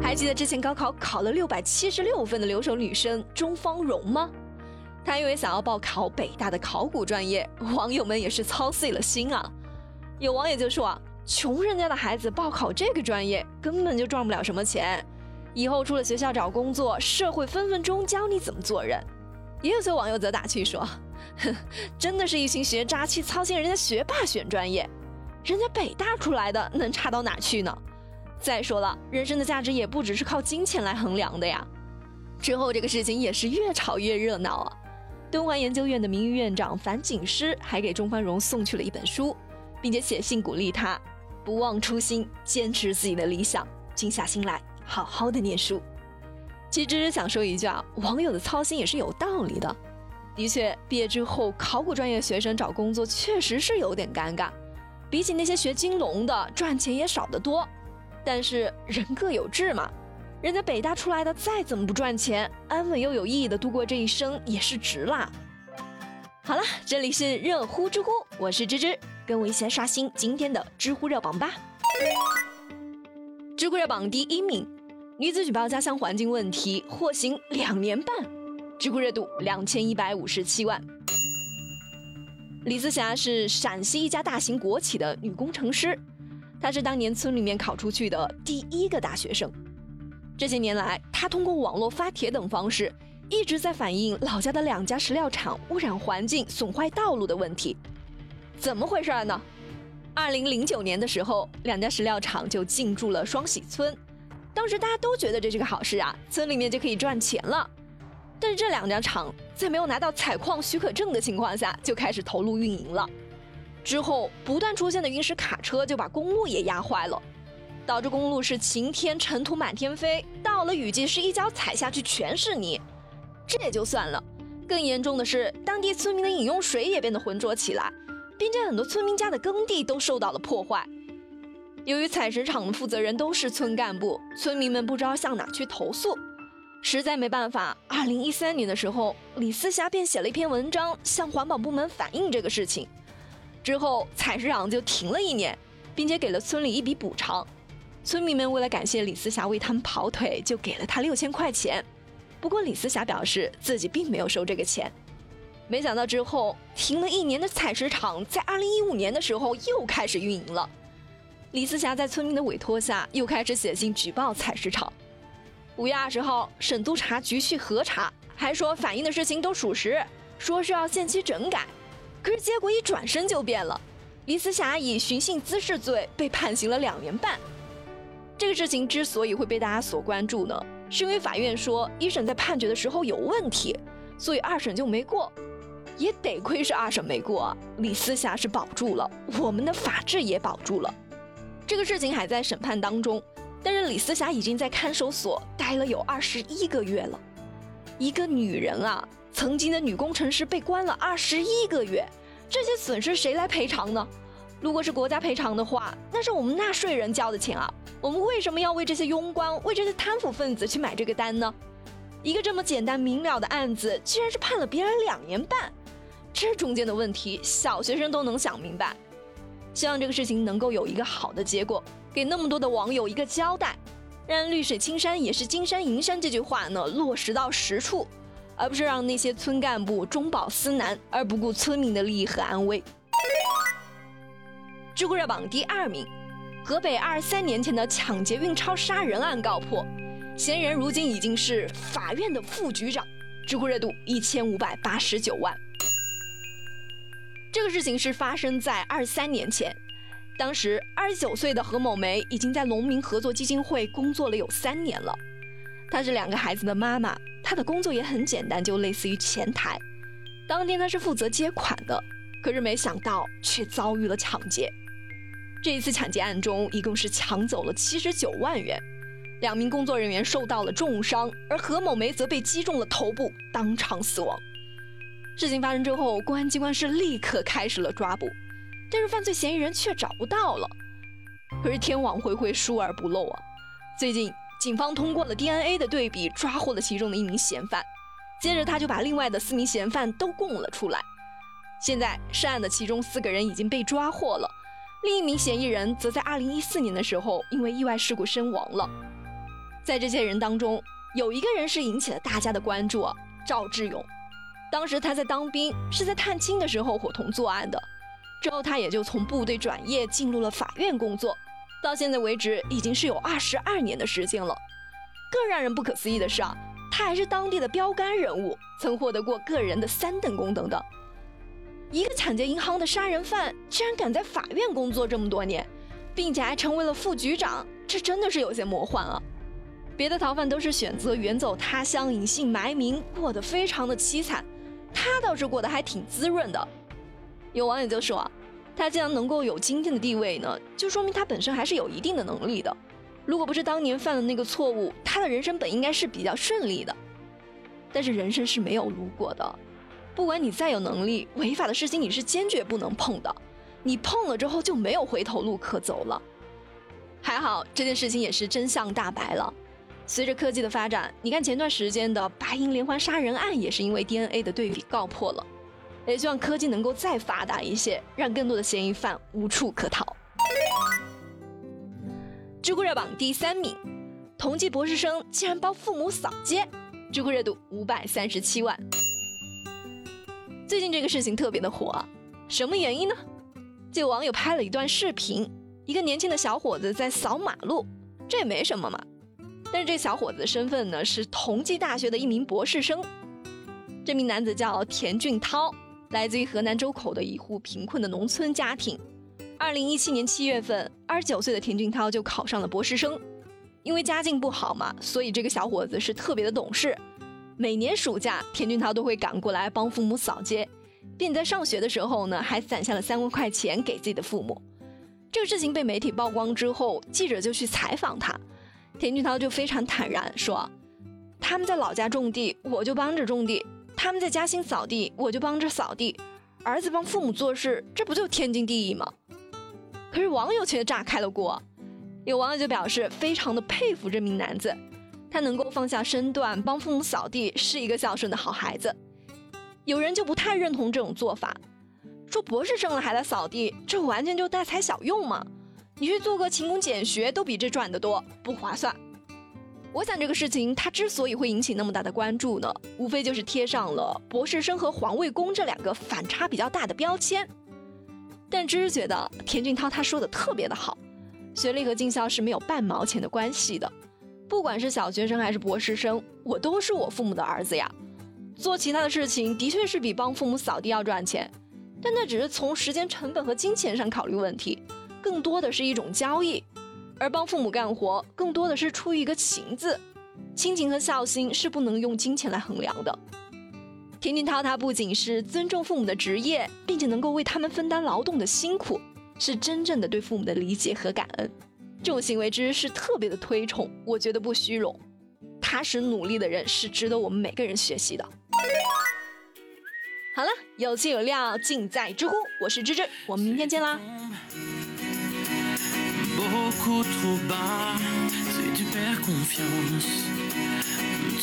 还记得之前高考考了六百七十六分的留守女生钟芳蓉吗？她因为想要报考北大的考古专业，网友们也是操碎了心啊。有网友就说啊，穷人家的孩子报考这个专业，根本就赚不了什么钱，以后出了学校找工作，社会分分钟教你怎么做人。也有些网友则打趣说，哼，真的是一群学渣去操心人家学霸选专业，人家北大出来的能差到哪去呢？再说了，人生的价值也不只是靠金钱来衡量的呀。之后这个事情也是越炒越热闹啊。敦煌研究院的名誉院长樊锦诗还给钟芳蓉送去了一本书，并且写信鼓励她不忘初心，坚持自己的理想，静下心来好好的念书。其实想说一句啊，网友的操心也是有道理的。的确，毕业之后考古专业学生找工作确实是有点尴尬，比起那些学金融的，赚钱也少得多。但是人各有志嘛，人家北大出来的再怎么不赚钱，安稳又有意义的度过这一生也是值啦。好了，这里是热乎知乎，我是芝芝，跟我一起来刷新今天的知乎热榜吧。知乎热榜第一名，女子举报家乡环境问题获刑两年半，知乎热度两千一百五十七万。李思霞是陕西一家大型国企的女工程师。他是当年村里面考出去的第一个大学生。这些年来，他通过网络发帖等方式，一直在反映老家的两家石料厂污染环境、损坏道路的问题。怎么回事呢？二零零九年的时候，两家石料厂就进驻了双喜村。当时大家都觉得这是个好事啊，村里面就可以赚钱了。但是这两家厂在没有拿到采矿许可证的情况下，就开始投入运营了。之后不断出现的陨石卡车就把公路也压坏了，导致公路是晴天尘土满天飞，到了雨季是一脚踩下去全是泥。这也就算了，更严重的是当地村民的饮用水也变得浑浊起来，并且很多村民家的耕地都受到了破坏。由于采石场的负责人都是村干部，村民们不知道向哪去投诉，实在没办法。二零一三年的时候，李思霞便写了一篇文章向环保部门反映这个事情。之后，采石场就停了一年，并且给了村里一笔补偿。村民们为了感谢李思霞为他们跑腿，就给了他六千块钱。不过，李思霞表示自己并没有收这个钱。没想到之后停了一年的采石场，在二零一五年的时候又开始运营了。李思霞在村民的委托下，又开始写信举报采石场。五月二十号，省督察局去核查，还说反映的事情都属实，说是要限期整改。可是结果一转身就变了，李思霞以寻衅滋事罪被判刑了两年半。这个事情之所以会被大家所关注呢，是因为法院说一审在判决的时候有问题，所以二审就没过。也得亏是二审没过，李思霞是保住了，我们的法治也保住了。这个事情还在审判当中，但是李思霞已经在看守所待了有二十一个月了。一个女人啊。曾经的女工程师被关了二十一个月，这些损失谁来赔偿呢？如果是国家赔偿的话，那是我们纳税人交的钱啊！我们为什么要为这些庸官、为这些贪腐分子去买这个单呢？一个这么简单明了的案子，居然是判了别人两年半，这中间的问题，小学生都能想明白。希望这个事情能够有一个好的结果，给那么多的网友一个交代，让“绿水青山也是金山银山”这句话呢落实到实处。而不是让那些村干部中饱私囊，而不顾村民的利益和安危。知乎热榜第二名，河北二十三年前的抢劫运钞杀人案告破，嫌疑人如今已经是法院的副局长。知乎热度一千五百八十九万。这个事情是发生在二三年前，当时二十九岁的何某梅已经在农民合作基金会工作了有三年了，她是两个孩子的妈妈。她的工作也很简单，就类似于前台。当天她是负责接款的，可是没想到却遭遇了抢劫。这一次抢劫案中，一共是抢走了七十九万元，两名工作人员受到了重伤，而何某梅则被击中了头部，当场死亡。事情发生之后，公安机关是立刻开始了抓捕，但是犯罪嫌疑人却找不到了。可是天网恢恢，疏而不漏啊！最近。警方通过了 DNA 的对比，抓获了其中的一名嫌犯。接着，他就把另外的四名嫌犯都供了出来。现在，涉案的其中四个人已经被抓获了，另一名嫌疑人则在2014年的时候因为意外事故身亡了。在这些人当中，有一个人是引起了大家的关注，赵志勇。当时他在当兵，是在探亲的时候伙同作案的。之后他也就从部队转业，进入了法院工作。到现在为止，已经是有二十二年的时间了。更让人不可思议的是啊，他还是当地的标杆人物，曾获得过个人的三等功等等。一个抢劫银行的杀人犯，居然敢在法院工作这么多年，并且还成为了副局长，这真的是有些魔幻啊！别的逃犯都是选择远走他乡，隐姓埋名，过得非常的凄惨，他倒是过得还挺滋润的。有网友就说，他既然能够有今天的地位呢，就说明他本身还是有一定的能力的。如果不是当年犯了那个错误，他的人生本应该是比较顺利的。但是人生是没有如果的，不管你再有能力，违法的事情你是坚决不能碰的。你碰了之后就没有回头路可走了。还好这件事情也是真相大白了。随着科技的发展，你看前段时间的白银连环杀人案也是因为 DNA 的对比告破了。也希望科技能够再发达一些，让更多的嫌疑犯无处可逃。知乎热榜第三名，同济博士生竟然帮父母扫街，知乎热度五百三十七万。最近这个事情特别的火，什么原因呢？就有网友拍了一段视频，一个年轻的小伙子在扫马路，这也没什么嘛。但是这小伙子的身份呢是同济大学的一名博士生，这名男子叫田俊涛。来自于河南周口的一户贫困的农村家庭。二零一七年七月份，二十九岁的田俊涛就考上了博士生。因为家境不好嘛，所以这个小伙子是特别的懂事。每年暑假，田俊涛都会赶过来帮父母扫街，并在上学的时候呢，还攒下了三万块钱给自己的父母。这个事情被媒体曝光之后，记者就去采访他，田俊涛就非常坦然说：“他们在老家种地，我就帮着种地。”他们在嘉兴扫地，我就帮着扫地。儿子帮父母做事，这不就天经地义吗？可是网友却炸开了锅，有网友就表示非常的佩服这名男子，他能够放下身段帮父母扫地，是一个孝顺的好孩子。有人就不太认同这种做法，说博士生了还来扫地，这完全就大材小用嘛！你去做个勤工俭学，都比这赚得多，不划算。我想这个事情，它之所以会引起那么大的关注呢，无非就是贴上了博士生和环卫工这两个反差比较大的标签。但芝芝觉得田俊涛他说的特别的好，学历和尽孝是没有半毛钱的关系的。不管是小学生还是博士生，我都是我父母的儿子呀。做其他的事情的确是比帮父母扫地要赚钱，但那只是从时间成本和金钱上考虑问题，更多的是一种交易。而帮父母干活，更多的是出于一个情字，亲情和孝心是不能用金钱来衡量的。田俊涛他不仅是尊重父母的职业，并且能够为他们分担劳动的辛苦，是真正的对父母的理解和感恩。这种行为之是特别的推崇，我觉得不虚荣，踏实努力的人是值得我们每个人学习的。好了，有气有料尽在知乎，我是芝芝，我们明天见啦。Beaucoup trop bas si tu perds confiance.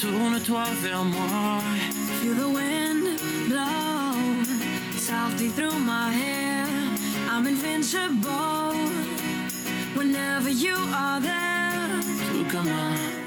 Tourne-toi vers moi. Feel the wind blow softly through my hair. I'm invincible whenever you are there. Tout comme